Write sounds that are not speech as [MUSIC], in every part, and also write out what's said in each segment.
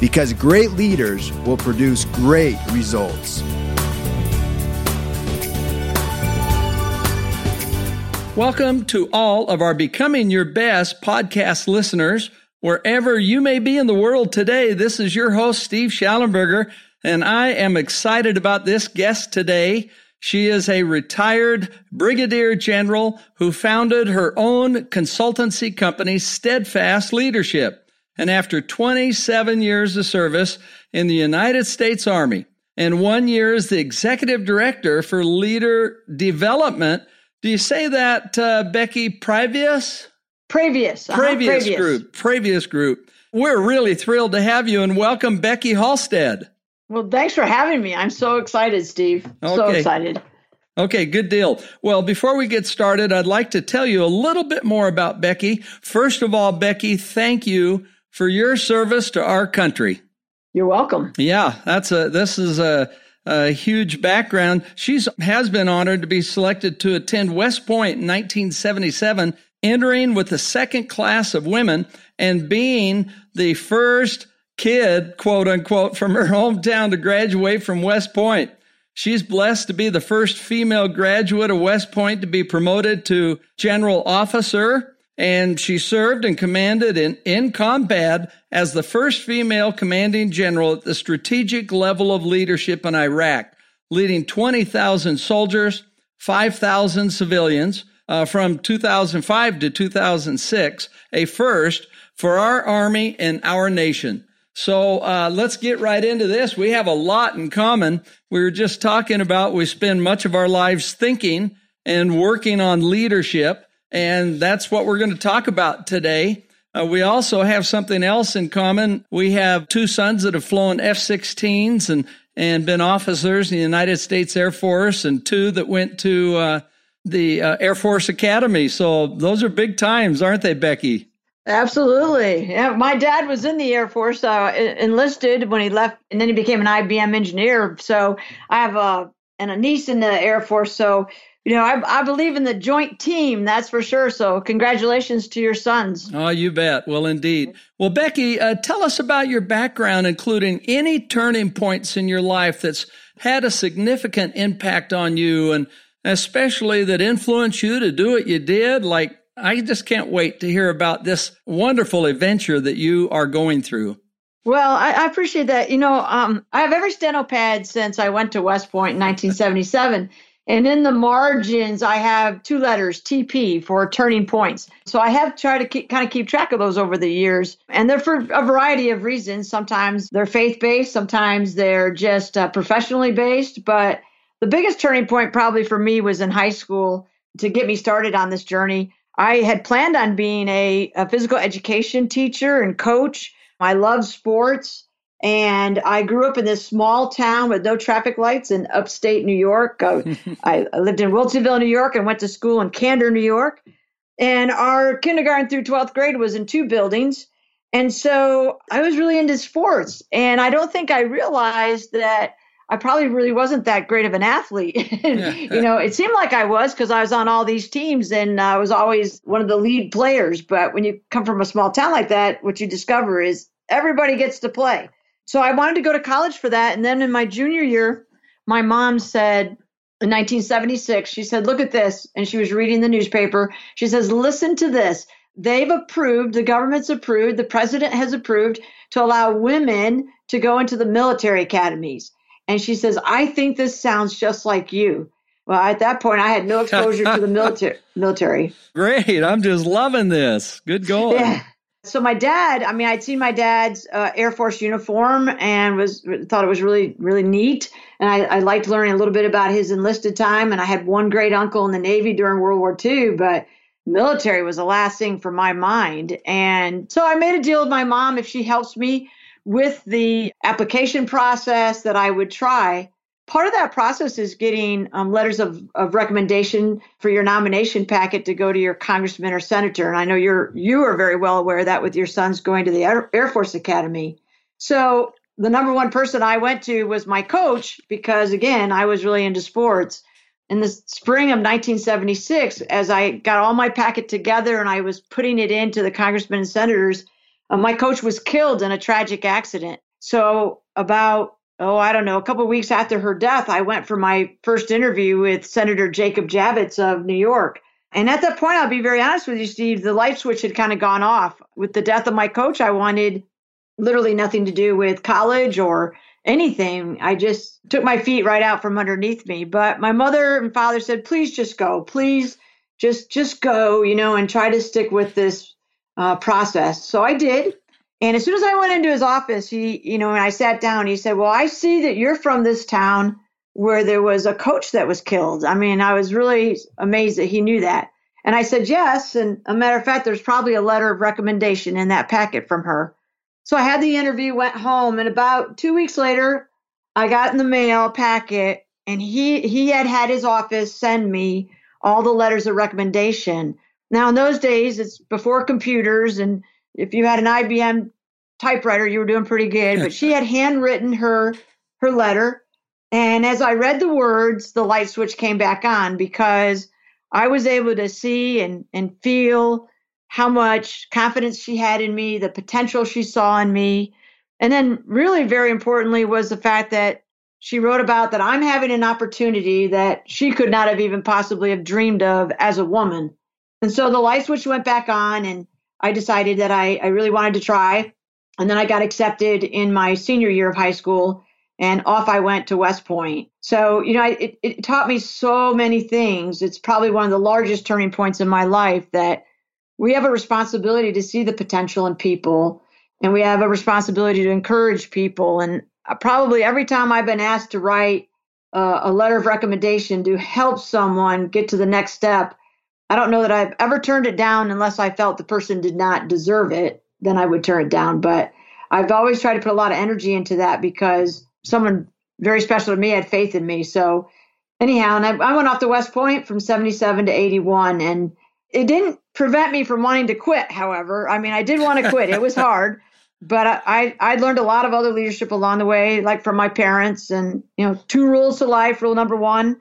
because great leaders will produce great results. Welcome to all of our Becoming Your Best podcast listeners. Wherever you may be in the world today, this is your host, Steve Shallenberger, and I am excited about this guest today. She is a retired brigadier general who founded her own consultancy company, Steadfast Leadership and after 27 years of service in the United States Army and one year as the executive director for leader development. Do you say that, uh, Becky Previous? Previous. Uh-huh, previous. Previous group. Previous group. We're really thrilled to have you and welcome Becky Halstead. Well, thanks for having me. I'm so excited, Steve. Okay. So excited. Okay, good deal. Well, before we get started, I'd like to tell you a little bit more about Becky. First of all, Becky, thank you for your service to our country. You're welcome. Yeah, that's a this is a, a huge background. She's has been honored to be selected to attend West Point in 1977, entering with the second class of women and being the first kid, quote unquote, from her hometown to graduate from West Point. She's blessed to be the first female graduate of West Point to be promoted to general officer and she served and commanded in, in combat as the first female commanding general at the strategic level of leadership in Iraq, leading 20,000 soldiers, 5,000 civilians uh, from 2005 to 2006, a first for our army and our nation. So uh, let's get right into this. We have a lot in common. We were just talking about we spend much of our lives thinking and working on leadership. And that's what we're going to talk about today. Uh, we also have something else in common. We have two sons that have flown F 16s and, and been officers in the United States Air Force, and two that went to uh, the uh, Air Force Academy. So those are big times, aren't they, Becky? Absolutely. Yeah, my dad was in the Air Force, uh, enlisted when he left, and then he became an IBM engineer. So I have a and a niece in the Air Force. So you know, I, I believe in the joint team, that's for sure. So, congratulations to your sons. Oh, you bet. Well, indeed. Well, Becky, uh, tell us about your background, including any turning points in your life that's had a significant impact on you, and especially that influenced you to do what you did. Like, I just can't wait to hear about this wonderful adventure that you are going through. Well, I, I appreciate that. You know, um, I have every steno pad since I went to West Point in 1977. And in the margins, I have two letters, TP, for turning points. So I have tried to keep, kind of keep track of those over the years. And they're for a variety of reasons. Sometimes they're faith based, sometimes they're just uh, professionally based. But the biggest turning point probably for me was in high school to get me started on this journey. I had planned on being a, a physical education teacher and coach. I love sports. And I grew up in this small town with no traffic lights in upstate New York. I, [LAUGHS] I lived in Willseyville, New York, and went to school in Candor, New York. And our kindergarten through 12th grade was in two buildings. And so I was really into sports. And I don't think I realized that I probably really wasn't that great of an athlete. [LAUGHS] you know, it seemed like I was because I was on all these teams and I was always one of the lead players. But when you come from a small town like that, what you discover is everybody gets to play. So I wanted to go to college for that. And then in my junior year, my mom said, in 1976, she said, Look at this. And she was reading the newspaper. She says, Listen to this. They've approved, the government's approved, the president has approved to allow women to go into the military academies. And she says, I think this sounds just like you. Well, at that point, I had no [LAUGHS] exposure to the military. military. Great. I'm just loving this. Good [LAUGHS] going. Yeah. So my dad, I mean, I'd seen my dad's uh, Air Force uniform and was thought it was really really neat, and I, I liked learning a little bit about his enlisted time. And I had one great uncle in the Navy during World War II, but military was the last thing for my mind. And so I made a deal with my mom if she helps me with the application process that I would try, part of that process is getting um, letters of, of recommendation for your nomination packet to go to your congressman or senator. And I know you're you are very well aware of that with your sons going to the Air, Force Academy. So the number one person I went to was my coach because again I was really into sports. In the spring of 1976, as I got all my packet together and I was putting it into the congressmen and senators, uh, my coach was killed in a tragic accident. So about oh, I don't know, a couple weeks after her death, I went for my first interview with Senator Jacob Javits of New York. And at that point, I'll be very honest with you, Steve, the light switch had kind of gone off. With the death of my coach, I wanted literally nothing to do with college or anything. I just took my feet right out from underneath me. But my mother and father said, please just go. Please just just go, you know, and try to stick with this uh, process. So I did. And as soon as I went into his office, he, you know, and I sat down, he said, Well, I see that you're from this town where there was a coach that was killed. I mean, I was really amazed that he knew that. And I said, Yes. And a matter of fact, there's probably a letter of recommendation in that packet from her. So I had the interview, went home, and about two weeks later, I got in the mail packet, and he he had had his office send me all the letters of recommendation. Now in those days, it's before computers and if you had an IBM typewriter, you were doing pretty good. But she had [LAUGHS] handwritten her her letter, and as I read the words, the light switch came back on because I was able to see and and feel how much confidence she had in me, the potential she saw in me, and then really very importantly was the fact that she wrote about that I'm having an opportunity that she could not have even possibly have dreamed of as a woman. And so the light switch went back on and I decided that I, I really wanted to try. And then I got accepted in my senior year of high school and off I went to West Point. So, you know, it, it taught me so many things. It's probably one of the largest turning points in my life that we have a responsibility to see the potential in people and we have a responsibility to encourage people. And probably every time I've been asked to write uh, a letter of recommendation to help someone get to the next step, I don't know that I've ever turned it down unless I felt the person did not deserve it. Then I would turn it down. But I've always tried to put a lot of energy into that because someone very special to me had faith in me. So anyhow, and I, I went off to West Point from 77 to 81 and it didn't prevent me from wanting to quit. However, I mean, I did want to quit. It was [LAUGHS] hard, but I, I, I learned a lot of other leadership along the way, like from my parents and, you know, two rules to life. Rule number one,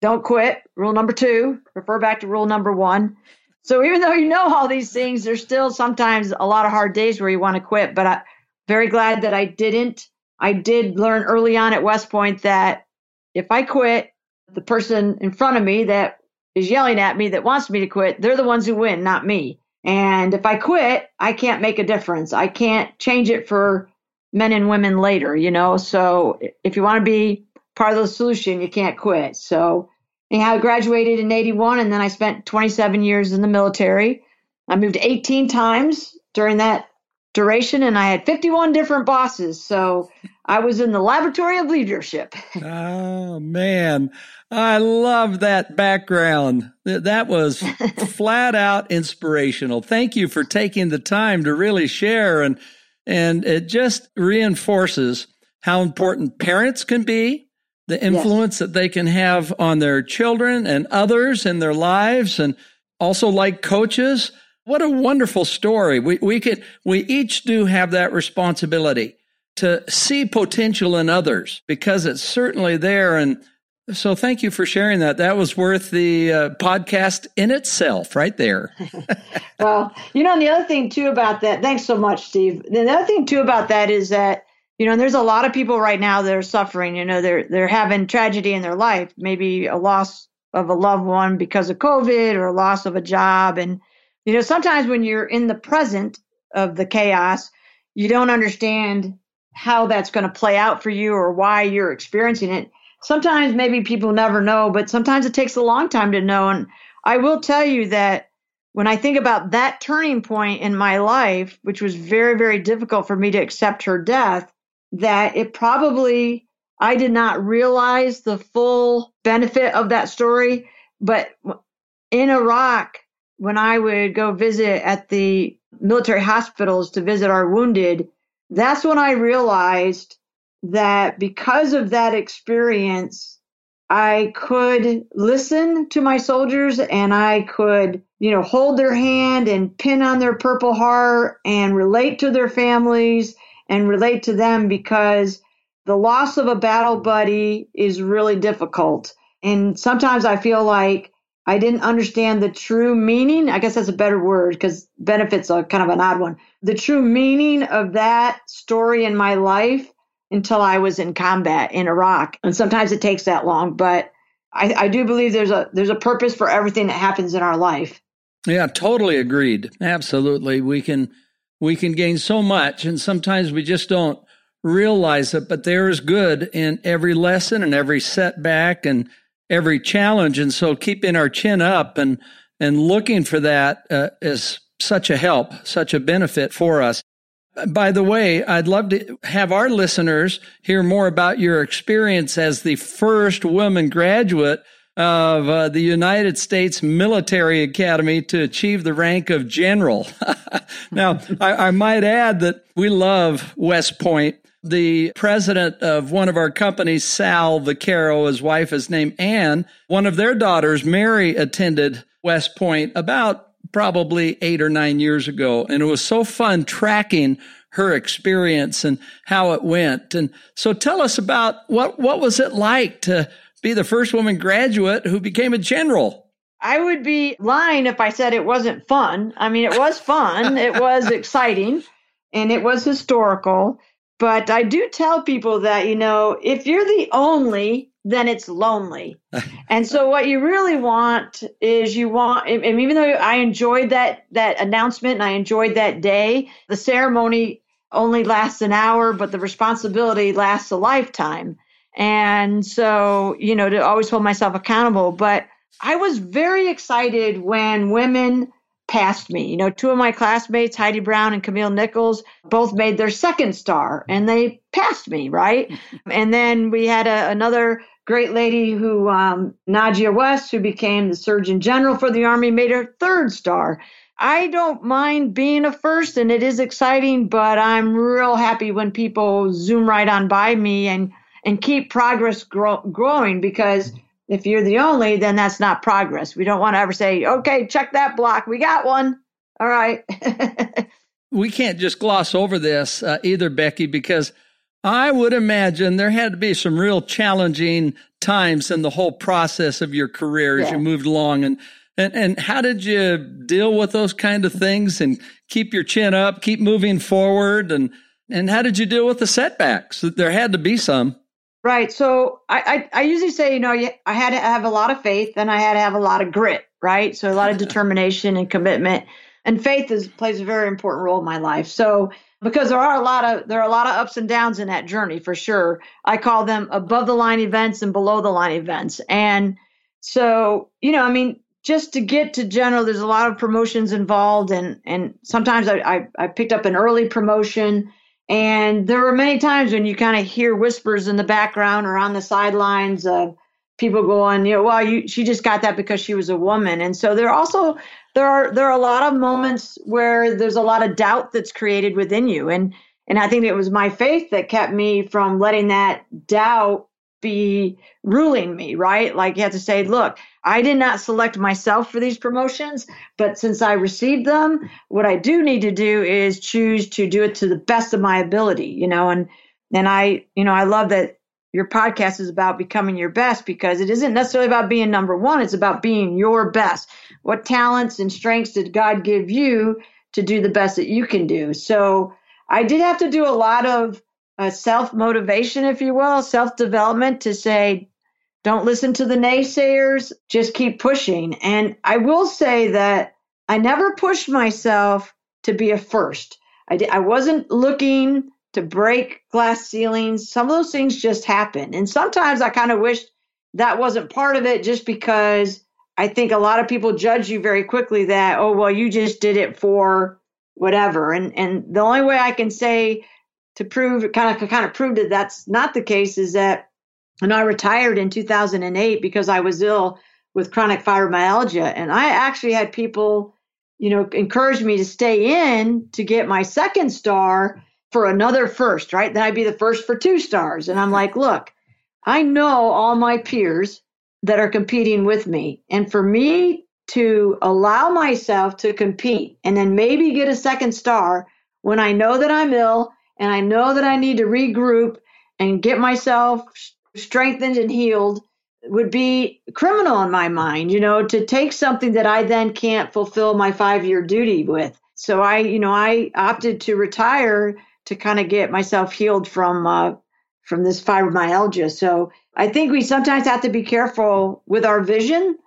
don't quit. Rule number two, refer back to rule number one. So even though you know all these things, there's still sometimes a lot of hard days where you want to quit. But I'm very glad that I didn't. I did learn early on at West Point that if I quit, the person in front of me that is yelling at me that wants me to quit, they're the ones who win, not me. And if I quit, I can't make a difference. I can't change it for men and women later, you know? So if you want to be part of the solution. You can't quit. So, anyhow, I graduated in 81 and then I spent 27 years in the military. I moved 18 times during that duration and I had 51 different bosses. So, I was in the laboratory of leadership. [LAUGHS] oh, man. I love that background. That was flat out inspirational. Thank you for taking the time to really share and and it just reinforces how important parents can be the influence yes. that they can have on their children and others in their lives and also like coaches. What a wonderful story. We, we could, we each do have that responsibility to see potential in others because it's certainly there. And so thank you for sharing that. That was worth the uh, podcast in itself right there. [LAUGHS] well, you know, and the other thing too about that, thanks so much, Steve. The other thing too about that is that you know, and there's a lot of people right now that are suffering. You know, they're they're having tragedy in their life, maybe a loss of a loved one because of COVID or a loss of a job. And you know, sometimes when you're in the present of the chaos, you don't understand how that's going to play out for you or why you're experiencing it. Sometimes maybe people never know, but sometimes it takes a long time to know. And I will tell you that when I think about that turning point in my life, which was very, very difficult for me to accept her death, that it probably I did not realize the full benefit of that story. But in Iraq, when I would go visit at the military hospitals to visit our wounded, that's when I realized that because of that experience, I could listen to my soldiers and I could, you know, hold their hand and pin on their purple heart and relate to their families and relate to them because the loss of a battle buddy is really difficult. And sometimes I feel like I didn't understand the true meaning. I guess that's a better word because benefits are kind of an odd one. The true meaning of that story in my life until I was in combat in Iraq. And sometimes it takes that long, but I, I do believe there's a there's a purpose for everything that happens in our life. Yeah, totally agreed. Absolutely. We can we can gain so much and sometimes we just don't realize it, but there is good in every lesson and every setback and every challenge. And so keeping our chin up and and looking for that uh, is such a help, such a benefit for us. By the way, I'd love to have our listeners hear more about your experience as the first woman graduate of uh, the United States Military Academy to achieve the rank of general. [LAUGHS] now, I, I, might add that we love West Point. The president of one of our companies, Sal Vaccaro, his wife is named Anne. One of their daughters, Mary, attended West Point about probably eight or nine years ago. And it was so fun tracking her experience and how it went. And so tell us about what, what was it like to be the first woman graduate who became a general? I would be lying if I said it wasn't fun. I mean, it was fun. it was [LAUGHS] exciting and it was historical. But I do tell people that, you know, if you're the only then it's lonely. [LAUGHS] and so what you really want is you want and even though I enjoyed that that announcement and I enjoyed that day, the ceremony only lasts an hour, but the responsibility lasts a lifetime. And so, you know, to always hold myself accountable. But I was very excited when women passed me. You know, two of my classmates, Heidi Brown and Camille Nichols, both made their second star and they passed me, right? [LAUGHS] and then we had a, another great lady who, um, Nadja West, who became the Surgeon General for the Army, made her third star. I don't mind being a first and it is exciting, but I'm real happy when people zoom right on by me and, and keep progress grow, growing because if you're the only, then that's not progress. We don't want to ever say, okay, check that block. We got one. All right. [LAUGHS] we can't just gloss over this uh, either, Becky, because I would imagine there had to be some real challenging times in the whole process of your career as you moved along. And, and, and how did you deal with those kind of things and keep your chin up, keep moving forward? And, and how did you deal with the setbacks? There had to be some. Right. So I, I, I, usually say, you know, I had to have a lot of faith and I had to have a lot of grit, right? So a lot of [LAUGHS] determination and commitment. And faith is plays a very important role in my life. So because there are a lot of there are a lot of ups and downs in that journey for sure. I call them above the line events and below the line events. And so, you know, I mean, just to get to general, there's a lot of promotions involved and and sometimes I, I, I picked up an early promotion and there were many times when you kind of hear whispers in the background or on the sidelines of people going, you know, well, you, she just got that because she was a woman. And so there are also there are there are a lot of moments where there's a lot of doubt that's created within you. And and I think it was my faith that kept me from letting that doubt be ruling me, right? Like you have to say, look, I did not select myself for these promotions, but since I received them, what I do need to do is choose to do it to the best of my ability, you know, and and I, you know, I love that your podcast is about becoming your best because it isn't necessarily about being number 1, it's about being your best. What talents and strengths did God give you to do the best that you can do? So, I did have to do a lot of uh, self motivation, if you will, self development to say, don't listen to the naysayers, just keep pushing. And I will say that I never pushed myself to be a first. I, I wasn't looking to break glass ceilings. Some of those things just happen. And sometimes I kind of wish that wasn't part of it just because I think a lot of people judge you very quickly that, oh, well, you just did it for whatever. And and the only way I can say to prove kind of kind of prove that that's not the case is that and I retired in 2008 because I was ill with chronic fibromyalgia and I actually had people you know encourage me to stay in to get my second star for another first, right? Then I'd be the first for two stars. And I'm like, look, I know all my peers that are competing with me. And for me to allow myself to compete and then maybe get a second star when I know that I'm ill and I know that I need to regroup and get myself strengthened and healed would be criminal in my mind, you know, to take something that I then can't fulfill my five year duty with. So I, you know, I opted to retire to kind of get myself healed from uh, from this fibromyalgia. So I think we sometimes have to be careful with our vision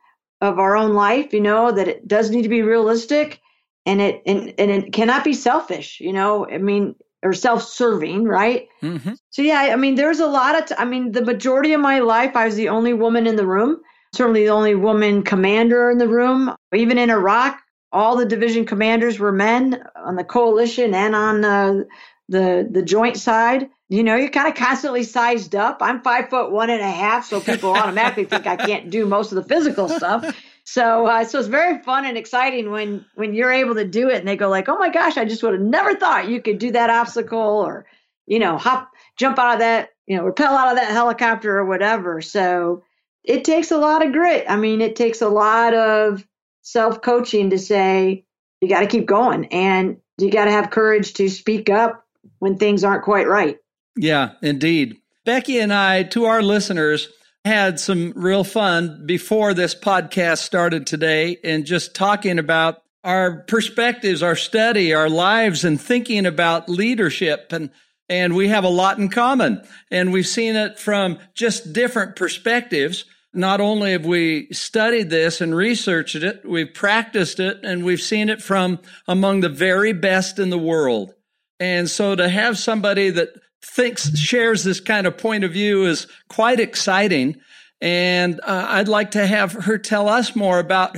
of our own life. You know that it does need to be realistic, and it and, and it cannot be selfish. You know, I mean, or self-serving, right? Mm-hmm. So yeah, I mean, there's a lot of. T- I mean, the majority of my life, I was the only woman in the room. Certainly, the only woman commander in the room. Even in Iraq, all the division commanders were men on the coalition and on uh, the the joint side. You know, you're kind of constantly sized up. I'm five foot one and a half, so people [LAUGHS] automatically think I can't do most of the physical stuff. So, uh, so it's very fun and exciting when when you're able to do it, and they go like, "Oh my gosh, I just would have never thought you could do that obstacle," or you know, hop, jump out of that, you know, rappel out of that helicopter or whatever. So, it takes a lot of grit. I mean, it takes a lot of self coaching to say you got to keep going, and you got to have courage to speak up when things aren't quite right. Yeah, indeed. Becky and I, to our listeners had some real fun before this podcast started today and just talking about our perspectives, our study, our lives, and thinking about leadership. And, and we have a lot in common. And we've seen it from just different perspectives. Not only have we studied this and researched it, we've practiced it, and we've seen it from among the very best in the world. And so to have somebody that thinks shares this kind of point of view is quite exciting. And uh, I'd like to have her tell us more about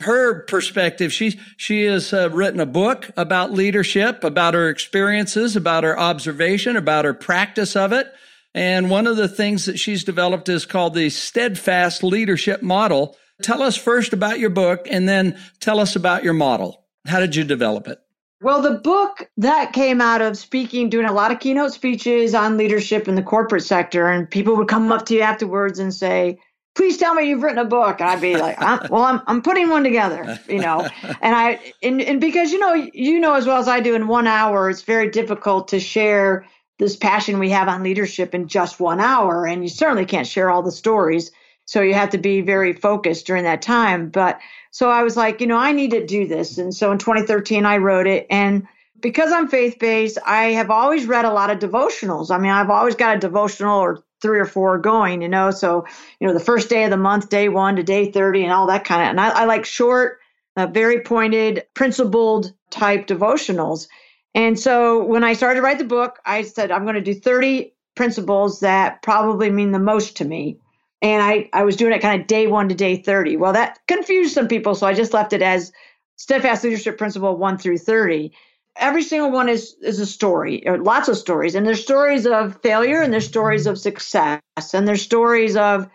her perspective. She she has uh, written a book about leadership, about her experiences, about her observation, about her practice of it. And one of the things that she's developed is called the steadfast leadership model. Tell us first about your book and then tell us about your model. How did you develop it? Well, the book that came out of speaking, doing a lot of keynote speeches on leadership in the corporate sector, and people would come up to you afterwards and say, "Please tell me you've written a book." And I'd be like, I'm, uh, [LAUGHS] "Well, I'm I'm putting one together," you know. And I and, and because you know you know as well as I do, in one hour, it's very difficult to share this passion we have on leadership in just one hour, and you certainly can't share all the stories. So you have to be very focused during that time, but so I was like, you know, I need to do this. And so in 2013, I wrote it. And because I'm faith based, I have always read a lot of devotionals. I mean, I've always got a devotional or three or four going, you know. So, you know, the first day of the month, day one to day 30, and all that kind of. And I, I like short, uh, very pointed, principled type devotionals. And so when I started to write the book, I said, I'm going to do 30 principles that probably mean the most to me and I, I was doing it kind of day one to day 30. Well, that confused some people, so I just left it as steadfast leadership principle one through 30. Every single one is is a story, or lots of stories, and there's stories of failure, and there's stories of success, and there's stories of,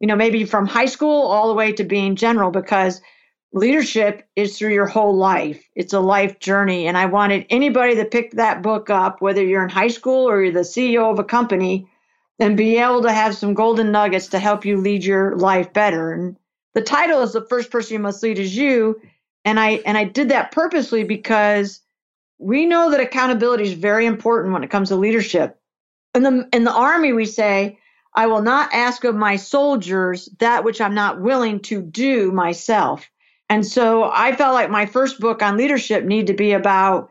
you know, maybe from high school all the way to being general, because leadership is through your whole life. It's a life journey, and I wanted anybody that picked that book up, whether you're in high school or you're the CEO of a company, and be able to have some golden nuggets to help you lead your life better. And the title is the first person you must lead is you. And I and I did that purposely because we know that accountability is very important when it comes to leadership. In the in the army, we say, I will not ask of my soldiers that which I'm not willing to do myself. And so I felt like my first book on leadership needed to be about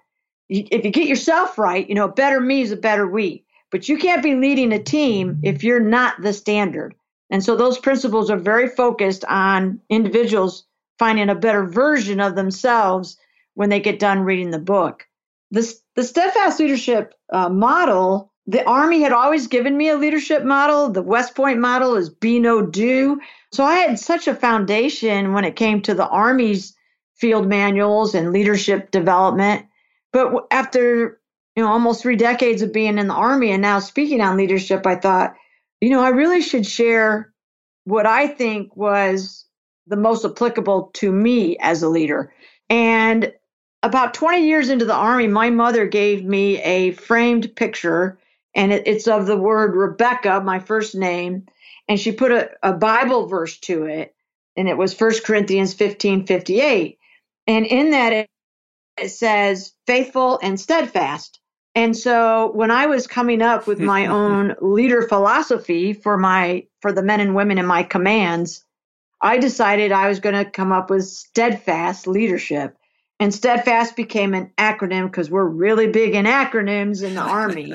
if you get yourself right, you know, better me is a better we. But you can't be leading a team if you're not the standard. And so those principles are very focused on individuals finding a better version of themselves when they get done reading the book. This, the steadfast leadership uh, model, the Army had always given me a leadership model. The West Point model is be know do. So I had such a foundation when it came to the Army's field manuals and leadership development. But after you know, almost three decades of being in the Army and now speaking on leadership, I thought, you know, I really should share what I think was the most applicable to me as a leader. And about 20 years into the Army, my mother gave me a framed picture, and it, it's of the word Rebecca, my first name. And she put a, a Bible verse to it, and it was 1 Corinthians 15 58. And in that, it, it says, faithful and steadfast. And so when I was coming up with my [LAUGHS] own leader philosophy for my for the men and women in my commands, I decided I was going to come up with steadfast leadership. And steadfast became an acronym because we're really big in acronyms in the [LAUGHS] Army.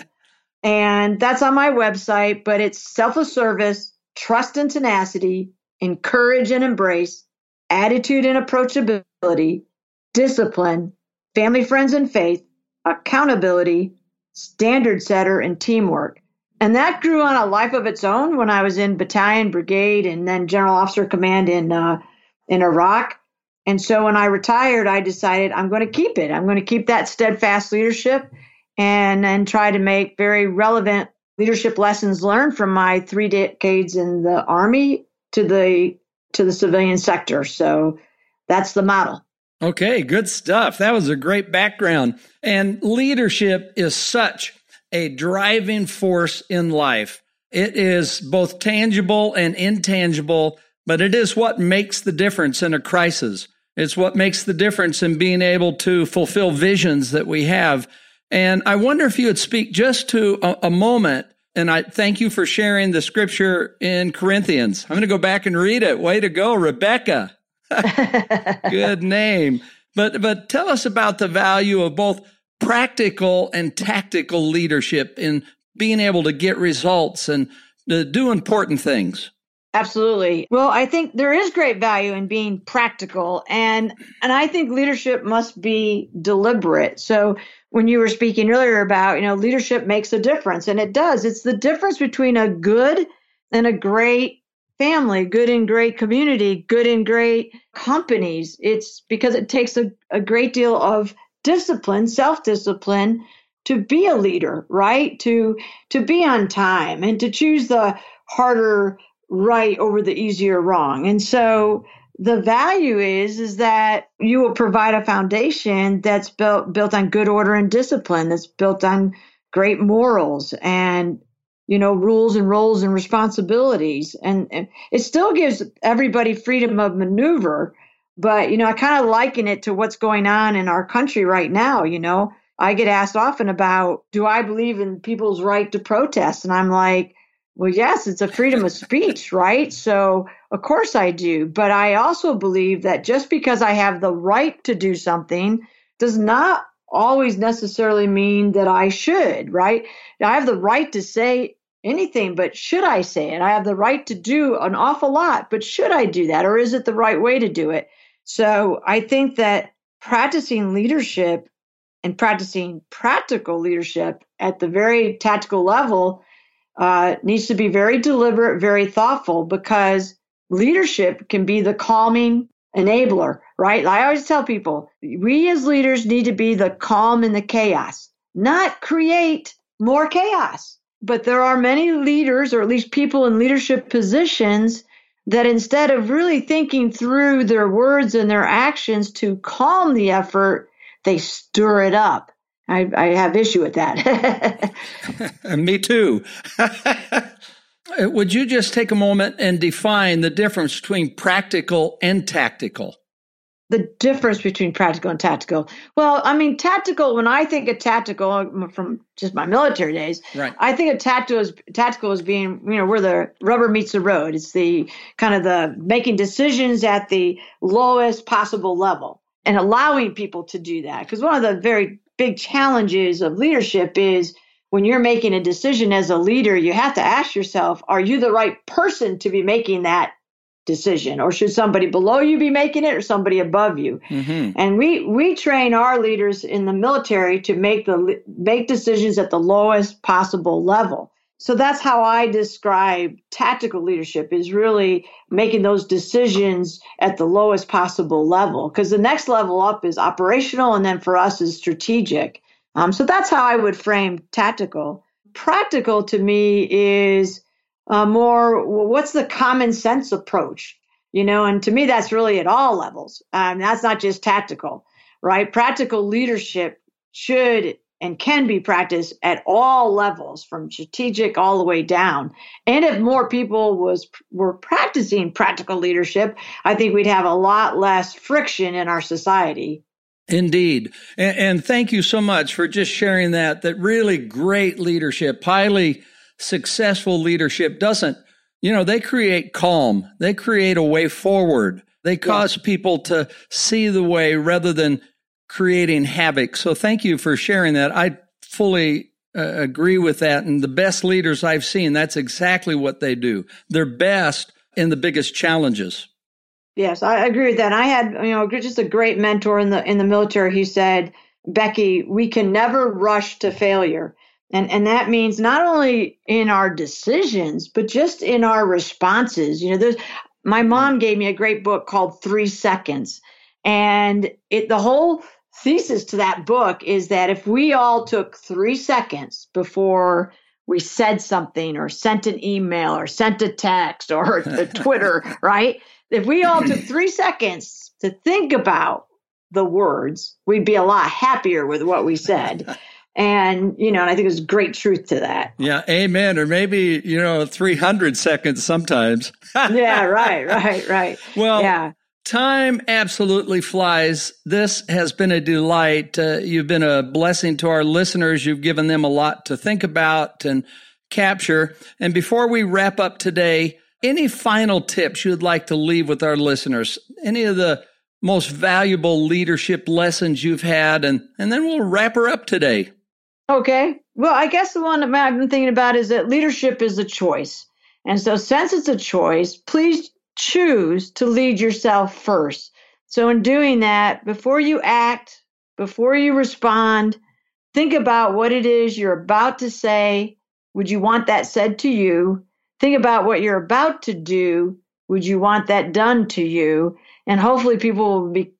and that's on my website, but it's selfless service, trust and tenacity, encourage and embrace, attitude and approachability, discipline, family, friends, and faith, accountability, standard setter, and teamwork. And that grew on a life of its own when I was in battalion, brigade, and then general officer command in uh, in Iraq. And so when I retired, I decided I'm going to keep it. I'm going to keep that steadfast leadership and and try to make very relevant leadership lessons learned from my three decades in the army to the to the civilian sector. So that's the model. Okay, good stuff. That was a great background. And leadership is such a driving force in life. It is both tangible and intangible, but it is what makes the difference in a crisis. It's what makes the difference in being able to fulfill visions that we have. And I wonder if you would speak just to a, a moment. And I thank you for sharing the scripture in Corinthians. I'm going to go back and read it. Way to go, Rebecca. [LAUGHS] Good name. But but tell us about the value of both practical and tactical leadership in being able to get results and to do important things. Absolutely. Well, I think there is great value in being practical and and I think leadership must be deliberate. So when you were speaking earlier about, you know, leadership makes a difference and it does. It's the difference between a good and a great family, good and great community, good and great companies. It's because it takes a, a great deal of discipline, self-discipline to be a leader, right? To to be on time and to choose the harder right over the easier wrong. And so the value is is that you will provide a foundation that's built built on good order and discipline, that's built on great morals and you know rules and roles and responsibilities and, and it still gives everybody freedom of maneuver but, you know, I kind of liken it to what's going on in our country right now. You know, I get asked often about, do I believe in people's right to protest? And I'm like, well, yes, it's a freedom of speech, right? So, of course I do. But I also believe that just because I have the right to do something does not always necessarily mean that I should, right? I have the right to say anything, but should I say it? I have the right to do an awful lot, but should I do that? Or is it the right way to do it? So I think that practicing leadership and practicing practical leadership at the very tactical level uh, needs to be very deliberate, very thoughtful, because leadership can be the calming enabler, right? I always tell people we as leaders need to be the calm in the chaos, not create more chaos. But there are many leaders, or at least people in leadership positions, that instead of really thinking through their words and their actions to calm the effort, they stir it up. I, I have issue with that. [LAUGHS] [LAUGHS] Me too. [LAUGHS] Would you just take a moment and define the difference between practical and tactical? The difference between practical and tactical. Well, I mean, tactical. When I think of tactical um, from just my military days, right. I think of tactical as tactical as being you know where the rubber meets the road. It's the kind of the making decisions at the lowest possible level and allowing people to do that. Because one of the very big challenges of leadership is when you're making a decision as a leader, you have to ask yourself, are you the right person to be making that decision or should somebody below you be making it or somebody above you? Mm-hmm. and we we train our leaders in the military to make the make decisions at the lowest possible level. So that's how i describe tactical leadership is really making those decisions at the lowest possible level. Because the next level up is operational and then for us is strategic. Um, so that's how i would frame tactical. Practical to me is uh, more what's the common sense approach? You know and to me that's really at all levels. Um, that's not just tactical right? Practical leadership should and can be practiced at all levels from strategic all the way down. And if more people was were practicing practical leadership i think we'd have a lot less friction in our society. Indeed. And, and thank you so much for just sharing that that really great leadership highly successful leadership doesn't you know they create calm they create a way forward they cause yeah. people to see the way rather than creating havoc. So thank you for sharing that. I fully uh, agree with that. And the best leaders I've seen, that's exactly what they do. They're best in the biggest challenges. Yes, I agree with that. I had, you know, just a great mentor in the in the military. He said, "Becky, we can never rush to failure." And and that means not only in our decisions, but just in our responses. You know, there's my mm-hmm. mom gave me a great book called 3 Seconds. And it the whole thesis to that book is that if we all took three seconds before we said something or sent an email or sent a text or [LAUGHS] a Twitter, right? If we all took three seconds to think about the words, we'd be a lot happier with what we said. And, you know, and I think there's great truth to that. Yeah, amen. Or maybe, you know, 300 seconds sometimes. [LAUGHS] yeah, right, right, right. Well, yeah. Time absolutely flies. This has been a delight. Uh, you've been a blessing to our listeners. You've given them a lot to think about and capture. And before we wrap up today, any final tips you'd like to leave with our listeners? Any of the most valuable leadership lessons you've had? And, and then we'll wrap her up today. Okay. Well, I guess the one that I've been thinking about is that leadership is a choice. And so, since it's a choice, please choose to lead yourself first. So, in doing that, before you act, before you respond, think about what it is you're about to say. Would you want that said to you? Think about what you're about to do. Would you want that done to you? And hopefully, people will be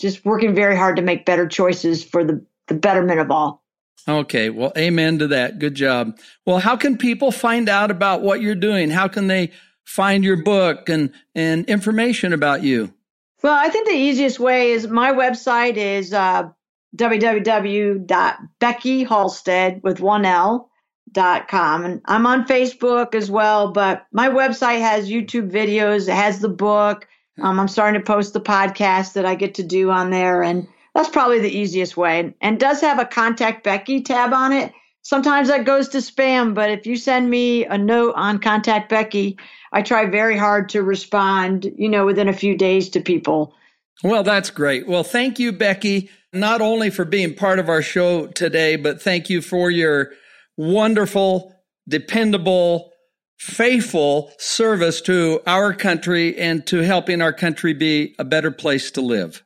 just working very hard to make better choices for the, the betterment of all. Okay, well, amen to that. Good job. Well, how can people find out about what you're doing? How can they find your book and, and information about you? Well, I think the easiest way is my website is uh, www.beckyhalstead with one L dot com and I'm on Facebook as well, but my website has YouTube videos, it has the book. Um, I'm starting to post the podcast that I get to do on there, and that's probably the easiest way. And does have a contact Becky tab on it. Sometimes that goes to spam, but if you send me a note on contact Becky, I try very hard to respond, you know, within a few days to people. Well, that's great. Well, thank you, Becky, not only for being part of our show today, but thank you for your wonderful, dependable, faithful service to our country and to helping our country be a better place to live.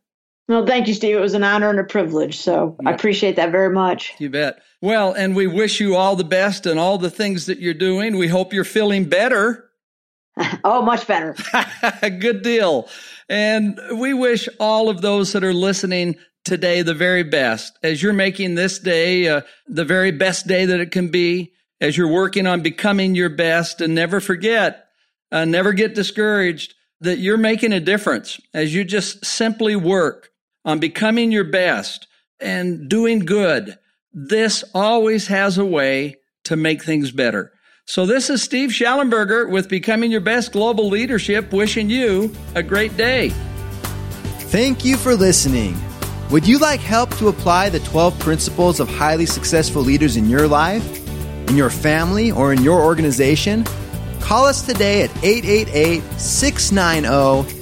Well, thank you, Steve. It was an honor and a privilege. So yeah. I appreciate that very much. You bet. Well, and we wish you all the best and all the things that you're doing. We hope you're feeling better. [LAUGHS] oh, much better. [LAUGHS] Good deal. And we wish all of those that are listening today the very best as you're making this day uh, the very best day that it can be, as you're working on becoming your best. And never forget, uh, never get discouraged that you're making a difference as you just simply work on becoming your best and doing good. This always has a way to make things better. So this is Steve Shallenberger with Becoming Your Best Global Leadership, wishing you a great day. Thank you for listening. Would you like help to apply the 12 principles of highly successful leaders in your life, in your family, or in your organization? Call us today at 888 690